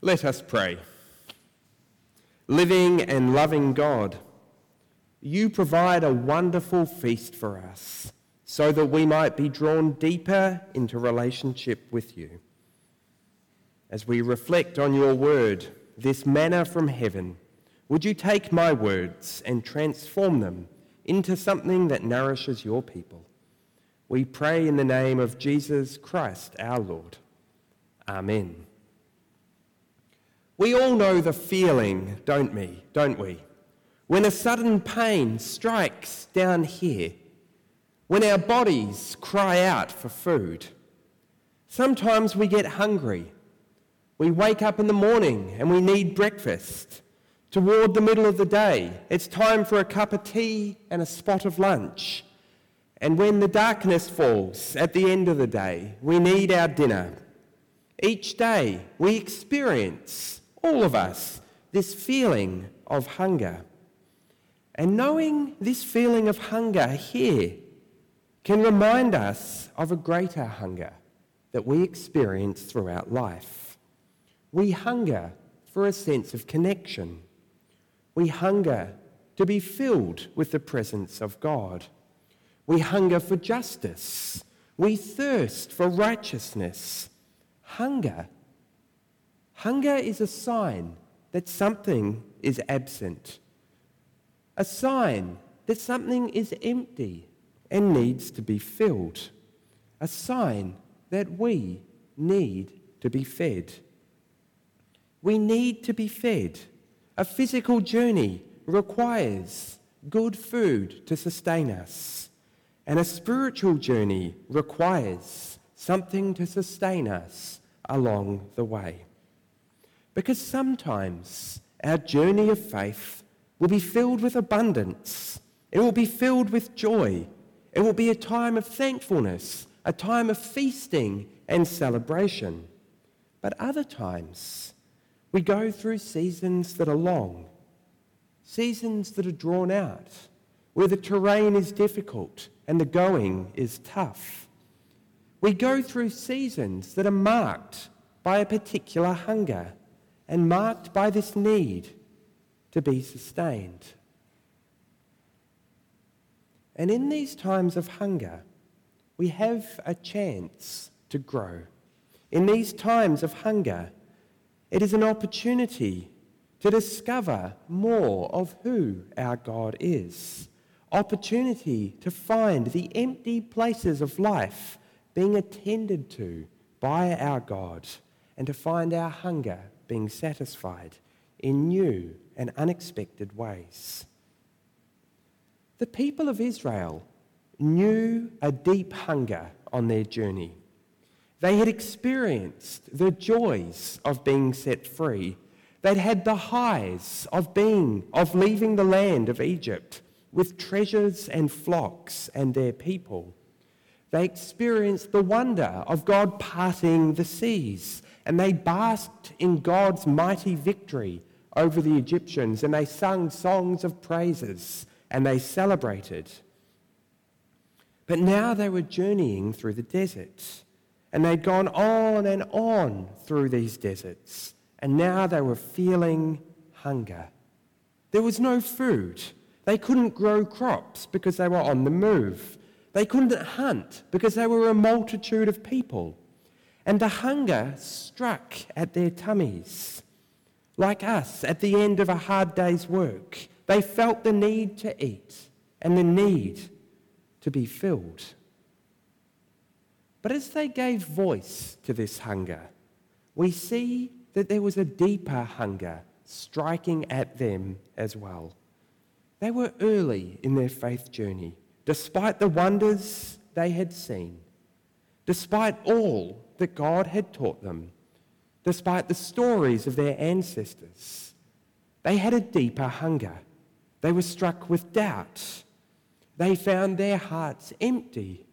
Let us pray. Living and loving God, you provide a wonderful feast for us so that we might be drawn deeper into relationship with you. As we reflect on your word, this manna from heaven, would you take my words and transform them into something that nourishes your people? We pray in the name of Jesus Christ our Lord. Amen. We all know the feeling, don't we? Don't we? When a sudden pain strikes down here, when our bodies cry out for food. Sometimes we get hungry. We wake up in the morning and we need breakfast. Toward the middle of the day, it's time for a cup of tea and a spot of lunch. And when the darkness falls at the end of the day, we need our dinner. Each day we experience, all of us, this feeling of hunger. And knowing this feeling of hunger here can remind us of a greater hunger that we experience throughout life. We hunger for a sense of connection. We hunger to be filled with the presence of God. We hunger for justice. We thirst for righteousness. Hunger. Hunger is a sign that something is absent, a sign that something is empty and needs to be filled, a sign that we need to be fed. We need to be fed. A physical journey requires good food to sustain us. And a spiritual journey requires something to sustain us along the way. Because sometimes our journey of faith will be filled with abundance, it will be filled with joy, it will be a time of thankfulness, a time of feasting and celebration. But other times, we go through seasons that are long, seasons that are drawn out, where the terrain is difficult and the going is tough. We go through seasons that are marked by a particular hunger and marked by this need to be sustained. And in these times of hunger, we have a chance to grow. In these times of hunger, it is an opportunity to discover more of who our God is opportunity to find the empty places of life being attended to by our God and to find our hunger being satisfied in new and unexpected ways. The people of Israel knew a deep hunger on their journey. They had experienced the joys of being set free. They'd had the highs of being, of leaving the land of Egypt with treasures and flocks and their people. They experienced the wonder of God parting the seas, and they basked in God's mighty victory over the Egyptians, and they sung songs of praises, and they celebrated. But now they were journeying through the desert, and they'd gone on and on through these deserts, and now they were feeling hunger. There was no food. They couldn't grow crops because they were on the move. They couldn't hunt because they were a multitude of people. And the hunger struck at their tummies. Like us at the end of a hard day's work, they felt the need to eat and the need to be filled. But as they gave voice to this hunger, we see that there was a deeper hunger striking at them as well. They were early in their faith journey, despite the wonders they had seen, despite all that God had taught them, despite the stories of their ancestors. They had a deeper hunger. They were struck with doubt. They found their hearts empty.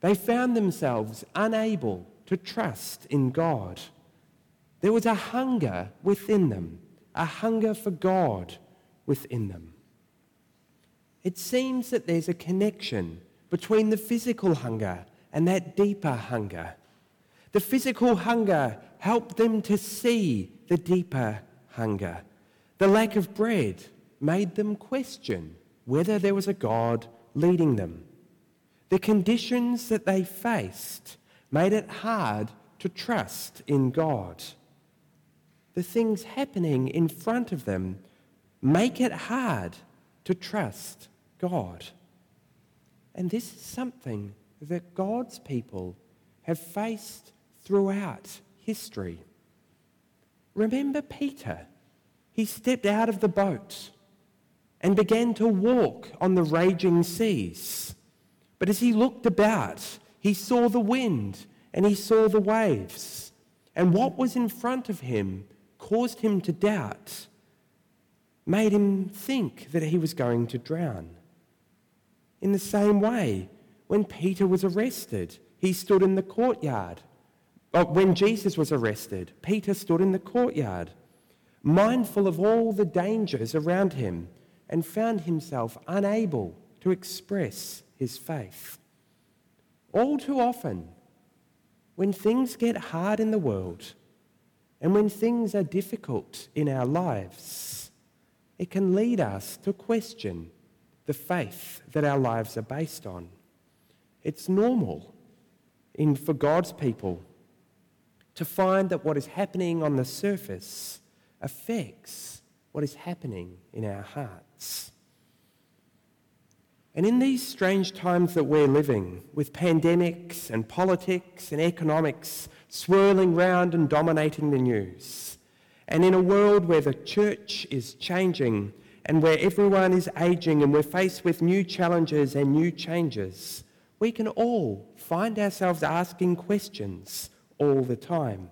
They found themselves unable to trust in God. There was a hunger within them, a hunger for God within them. It seems that there's a connection between the physical hunger and that deeper hunger. The physical hunger helped them to see the deeper hunger. The lack of bread made them question whether there was a God leading them. The conditions that they faced made it hard to trust in God. The things happening in front of them make it hard to trust God. And this is something that God's people have faced throughout history. Remember Peter? He stepped out of the boat and began to walk on the raging seas. But as he looked about, he saw the wind and he saw the waves. And what was in front of him caused him to doubt, made him think that he was going to drown. In the same way, when Peter was arrested, he stood in the courtyard. When Jesus was arrested, Peter stood in the courtyard, mindful of all the dangers around him, and found himself unable to express his faith. All too often, when things get hard in the world and when things are difficult in our lives, it can lead us to question the faith that our lives are based on. It's normal in, for God's people to find that what is happening on the surface affects what is happening in our hearts. And in these strange times that we're living, with pandemics and politics and economics swirling round and dominating the news, and in a world where the church is changing and where everyone is aging and we're faced with new challenges and new changes, we can all find ourselves asking questions all the time.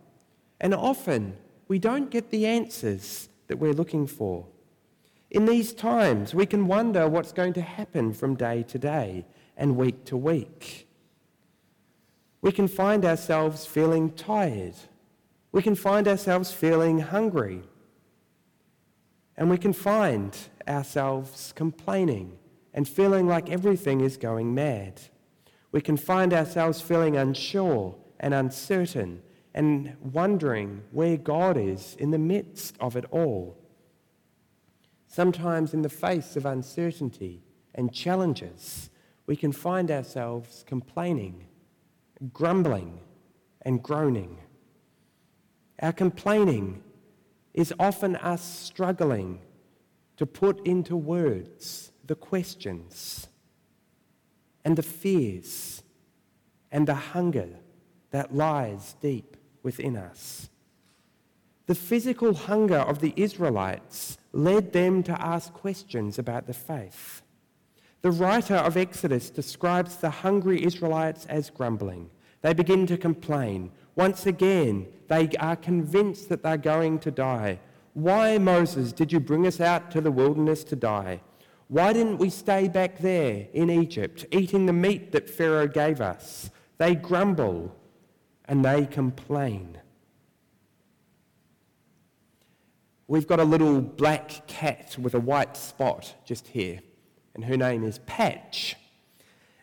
And often we don't get the answers that we're looking for. In these times, we can wonder what's going to happen from day to day and week to week. We can find ourselves feeling tired. We can find ourselves feeling hungry. And we can find ourselves complaining and feeling like everything is going mad. We can find ourselves feeling unsure and uncertain and wondering where God is in the midst of it all. Sometimes, in the face of uncertainty and challenges, we can find ourselves complaining, grumbling, and groaning. Our complaining is often us struggling to put into words the questions and the fears and the hunger that lies deep within us. The physical hunger of the Israelites led them to ask questions about the faith. The writer of Exodus describes the hungry Israelites as grumbling. They begin to complain. Once again, they are convinced that they're going to die. Why, Moses, did you bring us out to the wilderness to die? Why didn't we stay back there in Egypt, eating the meat that Pharaoh gave us? They grumble and they complain. We've got a little black cat with a white spot just here, and her name is Patch.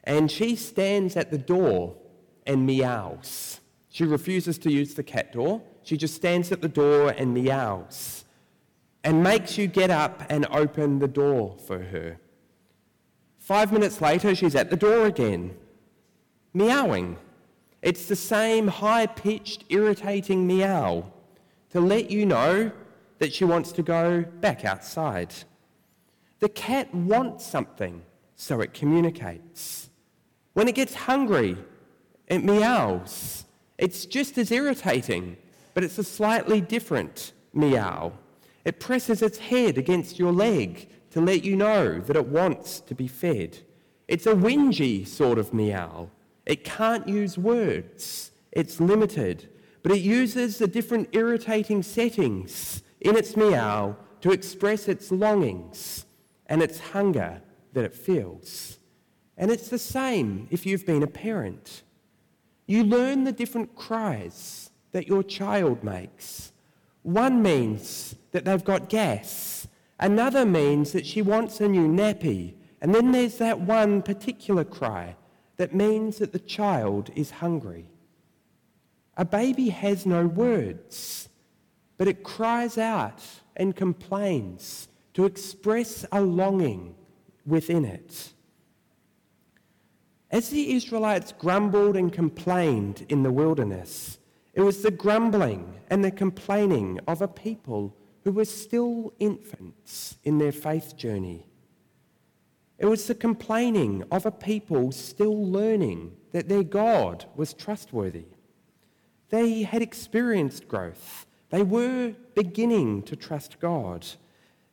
And she stands at the door and meows. She refuses to use the cat door. She just stands at the door and meows and makes you get up and open the door for her. Five minutes later, she's at the door again, meowing. It's the same high pitched, irritating meow to let you know that she wants to go back outside. The cat wants something, so it communicates. When it gets hungry, it meows. It's just as irritating, but it's a slightly different meow. It presses its head against your leg to let you know that it wants to be fed. It's a whingy sort of meow. It can't use words, it's limited, but it uses the different irritating settings in its meow to express its longings and its hunger that it feels. And it's the same if you've been a parent. You learn the different cries that your child makes. One means that they've got gas, another means that she wants a new nappy, and then there's that one particular cry that means that the child is hungry. A baby has no words, but it cries out and complains to express a longing within it. As the Israelites grumbled and complained in the wilderness, it was the grumbling and the complaining of a people who were still infants in their faith journey. It was the complaining of a people still learning that their God was trustworthy. They had experienced growth. They were beginning to trust God.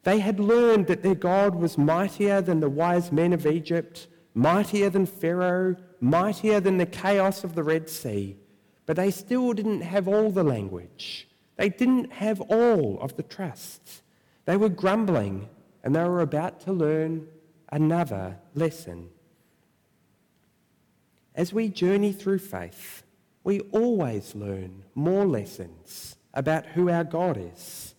They had learned that their God was mightier than the wise men of Egypt, mightier than Pharaoh, mightier than the chaos of the Red Sea. But they still didn't have all the language. They didn't have all of the trust. They were grumbling and they were about to learn another lesson. As we journey through faith, we always learn more lessons about who our God is.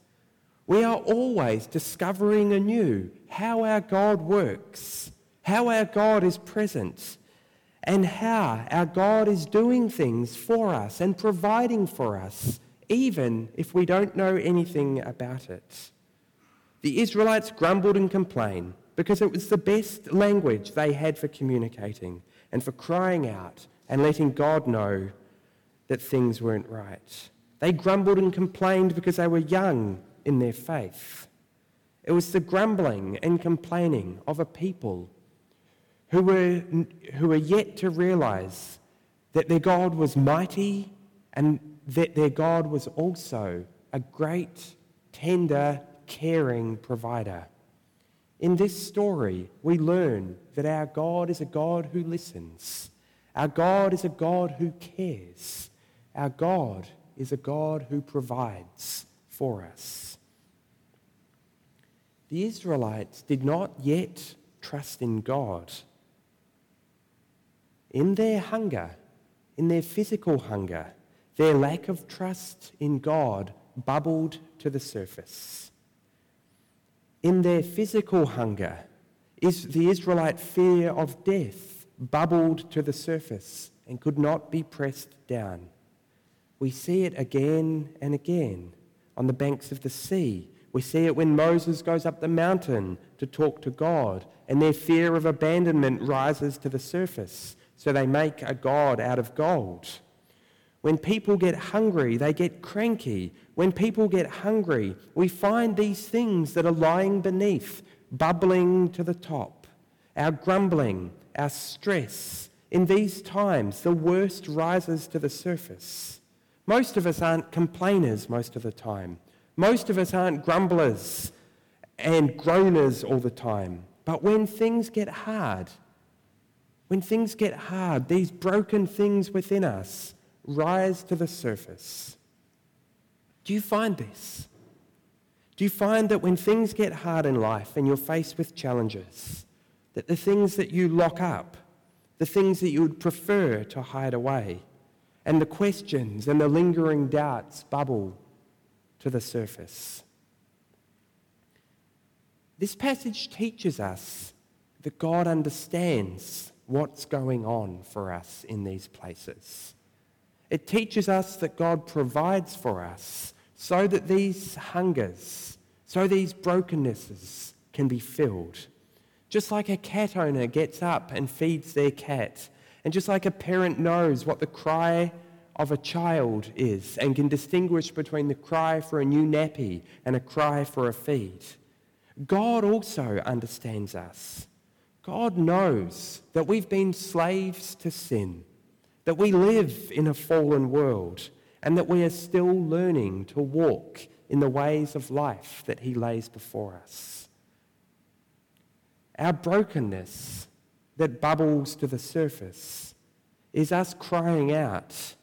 We are always discovering anew how our God works, how our God is present, and how our God is doing things for us and providing for us, even if we don't know anything about it. The Israelites grumbled and complained because it was the best language they had for communicating and for crying out and letting God know that things weren't right. They grumbled and complained because they were young in their faith. It was the grumbling and complaining of a people who were, who were yet to realize that their God was mighty and that their God was also a great, tender, caring provider. In this story, we learn that our God is a God who listens. Our God is a God who cares. Our God is a God who provides for us. The Israelites did not yet trust in God. In their hunger, in their physical hunger, their lack of trust in God bubbled to the surface. In their physical hunger, is the Israelite fear of death bubbled to the surface and could not be pressed down. We see it again and again on the banks of the sea. We see it when Moses goes up the mountain to talk to God, and their fear of abandonment rises to the surface, so they make a God out of gold. When people get hungry, they get cranky. When people get hungry, we find these things that are lying beneath, bubbling to the top. Our grumbling, our stress. In these times, the worst rises to the surface. Most of us aren't complainers most of the time. Most of us aren't grumblers and groaners all the time. But when things get hard, when things get hard, these broken things within us rise to the surface. Do you find this? Do you find that when things get hard in life and you're faced with challenges, that the things that you lock up, the things that you would prefer to hide away, and the questions and the lingering doubts bubble to the surface. This passage teaches us that God understands what's going on for us in these places. It teaches us that God provides for us so that these hungers, so these brokennesses can be filled. Just like a cat owner gets up and feeds their cat and just like a parent knows what the cry of a child is and can distinguish between the cry for a new nappy and a cry for a feed, God also understands us. God knows that we've been slaves to sin, that we live in a fallen world, and that we are still learning to walk in the ways of life that He lays before us. Our brokenness that bubbles to the surface is us crying out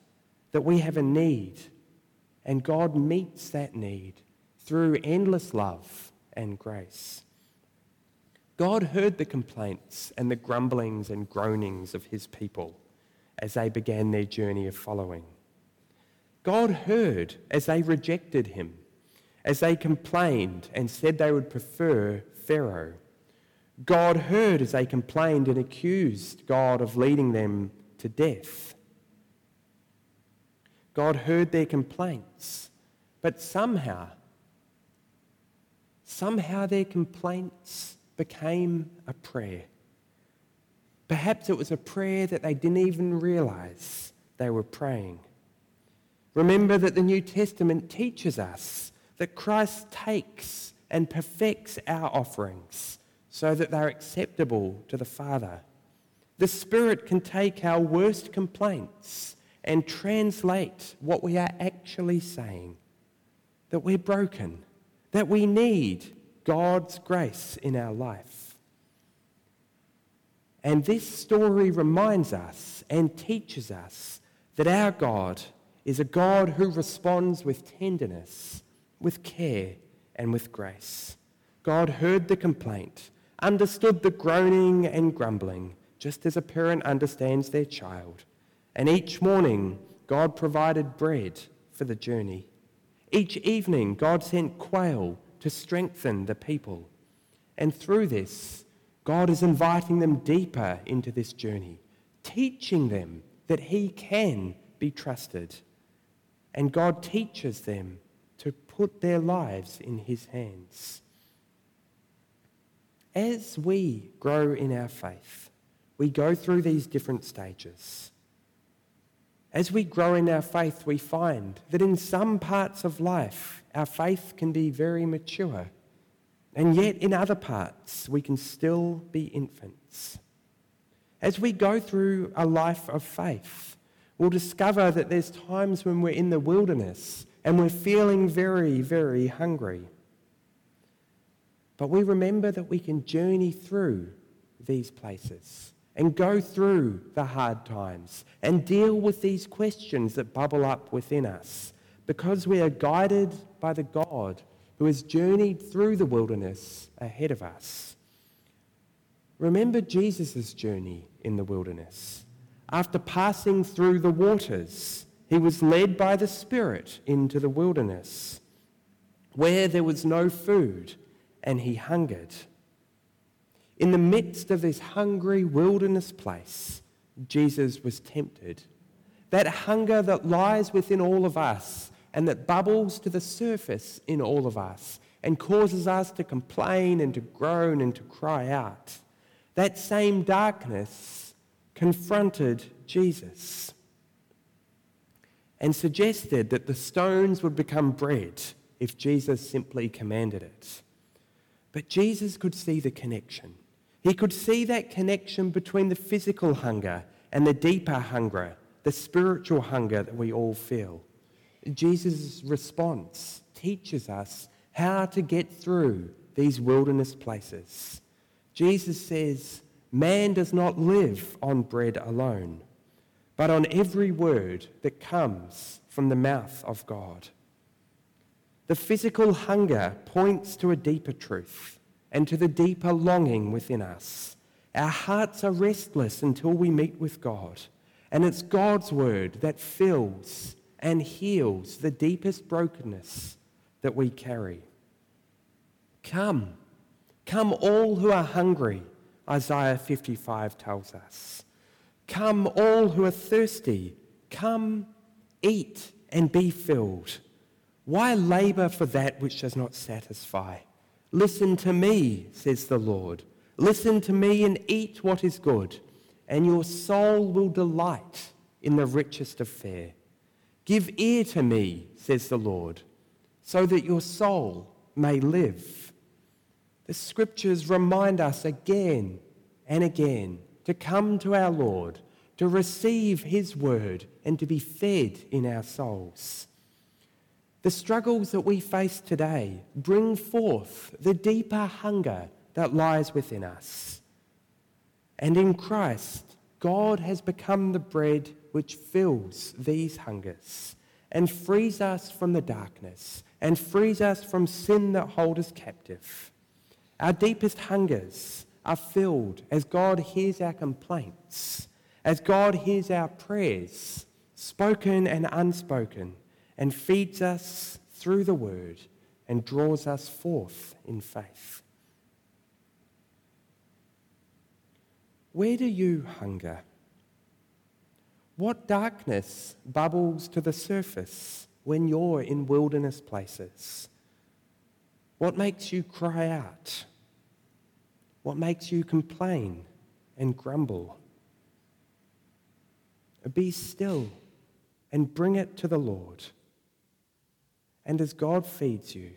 that we have a need, and God meets that need through endless love and grace. God heard the complaints and the grumblings and groanings of his people as they began their journey of following. God heard as they rejected him, as they complained and said they would prefer Pharaoh. God heard as they complained and accused God of leading them to death. God heard their complaints, But somehow, somehow their complaints became a prayer. Perhaps it was a prayer that they didn't even realize they were praying. Remember that the New Testament teaches us that Christ takes and perfects our offerings so that they're acceptable to the Father. The Spirit can take our worst complaints and translate what we are actually saying that we're broken, that we need God's grace in our life. And this story reminds us and teaches us that our God is a God who responds with tenderness, with care, and with grace. God heard the complaint, understood the groaning and grumbling, just as a parent understands their child. And each morning, God provided bread for the journey. Each evening, God sent quail to strengthen the people. And through this, God is inviting them deeper into this journey, teaching them that He can be trusted. And God teaches them to put their lives in His hands. As we grow in our faith, we go through these different stages. As we grow in our faith, we find that in some parts of life, our faith can be very mature. And yet, in other parts, we can still be infants. As we go through a life of faith, we'll discover that there's times when we're in the wilderness and we're feeling very, very hungry. But we remember that we can journey through these places and go through the hard times and deal with these questions that bubble up within us because we are guided by the God who has journeyed through the wilderness ahead of us. Remember Jesus' journey in the wilderness. After passing through the waters, he was led by the Spirit into the wilderness, where there was no food, and he hungered. In the midst of this hungry wilderness place, Jesus was tempted. That hunger that lies within all of us and that bubbles to the surface in all of us and causes us to complain and to groan and to cry out. That same darkness confronted Jesus and suggested that the stones would become bread if Jesus simply commanded it. But Jesus could see the connection. He could see that connection between the physical hunger and the deeper hunger, the spiritual hunger that we all feel. Jesus' response teaches us how to get through these wilderness places. Jesus says, Man does not live on bread alone, but on every word that comes from the mouth of God. The physical hunger points to a deeper truth and to the deeper longing within us. Our hearts are restless until we meet with God, and it's God's word that fills and heals the deepest brokenness that we carry. Come, come, all who are hungry, Isaiah 55 tells us. Come, all who are thirsty, come, eat and be filled. Why labor for that which does not satisfy? Listen to me, says the Lord. Listen to me and eat what is good, and your soul will delight in the richest of fare. Give ear to me, says the Lord, so that your soul may live. The scriptures remind us again and again to come to our Lord, to receive his word, and to be fed in our souls. The struggles that we face today bring forth the deeper hunger that lies within us. And in Christ, God has become the bread which fills these hungers and frees us from the darkness and frees us from sin that hold us captive. Our deepest hungers are filled as God hears our complaints, as God hears our prayers, spoken and unspoken and feeds us through the word and draws us forth in faith. Where do you hunger? What darkness bubbles to the surface when you're in wilderness places? What makes you cry out? What makes you complain and grumble? Be still and bring it to the Lord. And as God feeds you,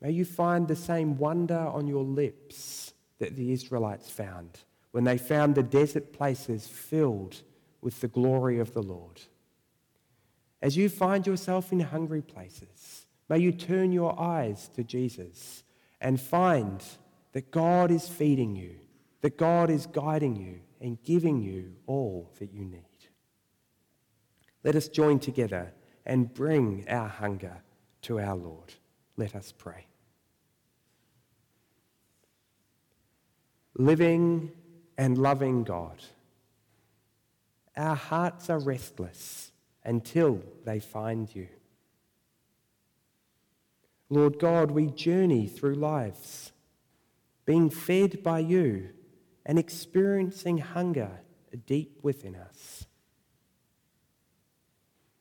may you find the same wonder on your lips that the Israelites found when they found the desert places filled with the glory of the Lord. As you find yourself in hungry places, may you turn your eyes to Jesus and find that God is feeding you, that God is guiding you and giving you all that you need. Let us join together and bring our hunger to our Lord. Let us pray. Living and loving God, our hearts are restless until they find you. Lord God, we journey through lives, being fed by you and experiencing hunger deep within us.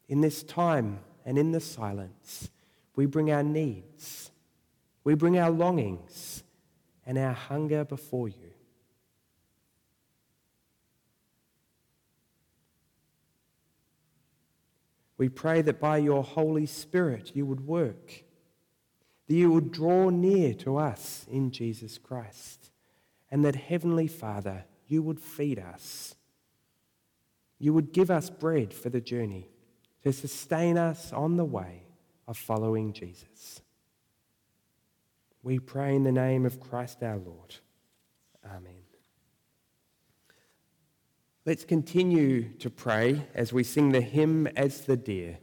In this time and in the silence, we bring our needs, we bring our longings and our hunger before you. We pray that by your Holy Spirit you would work, that you would draw near to us in Jesus Christ, and that, Heavenly Father, you would feed us. You would give us bread for the journey to sustain us on the way of following Jesus. We pray in the name of Christ our Lord. Amen. Let's continue to pray as we sing the hymn As the Deer.